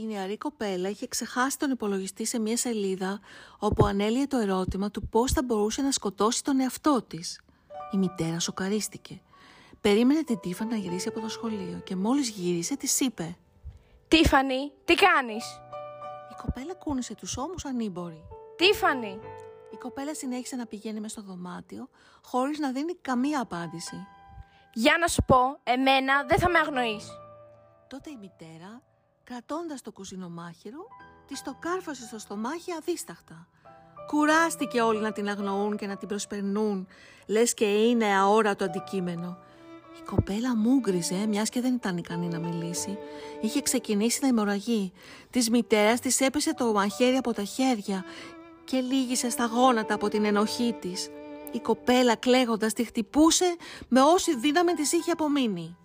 Η νεαρή κοπέλα είχε ξεχάσει τον υπολογιστή σε μια σελίδα όπου ανέλυε το ερώτημα του πώς θα μπορούσε να σκοτώσει τον εαυτό της. Η μητέρα σοκαρίστηκε. Περίμενε την Τίφα να γυρίσει από το σχολείο και μόλις γύρισε της είπε Τίφανη, τι κάνεις; Η κοπέλα κούνησε τους ώμους ανήμπορη. Τίφανη, Η κοπέλα συνέχισε να πηγαίνει μες στο δωμάτιο χωρίς να δίνει καμία απάντηση. για να σου πω, εμένα δεν θα με αγνοείς. Τότε η μητέρα, κρατώντας το κουζινομάχαιρο, της το κάρφωσε στο στομάχι αδίσταχτα. Κουράστηκε όλοι να την αγνοούν και να την προσπερνούν, λες και είναι αόρατο αντικείμενο. Η κοπέλα μούγκριζε, μιας και δεν ήταν ικανή να μιλήσει. Είχε ξεκινήσει να αιμορραγεί. Της μητέρας της έπεσε το μαχαίρι από τα χέρια και λύγησε στα γόνατα από την ενοχή της. Η κοπέλα κλαίγοντας τη χτυπούσε με όση δύναμη της είχε απομείνει.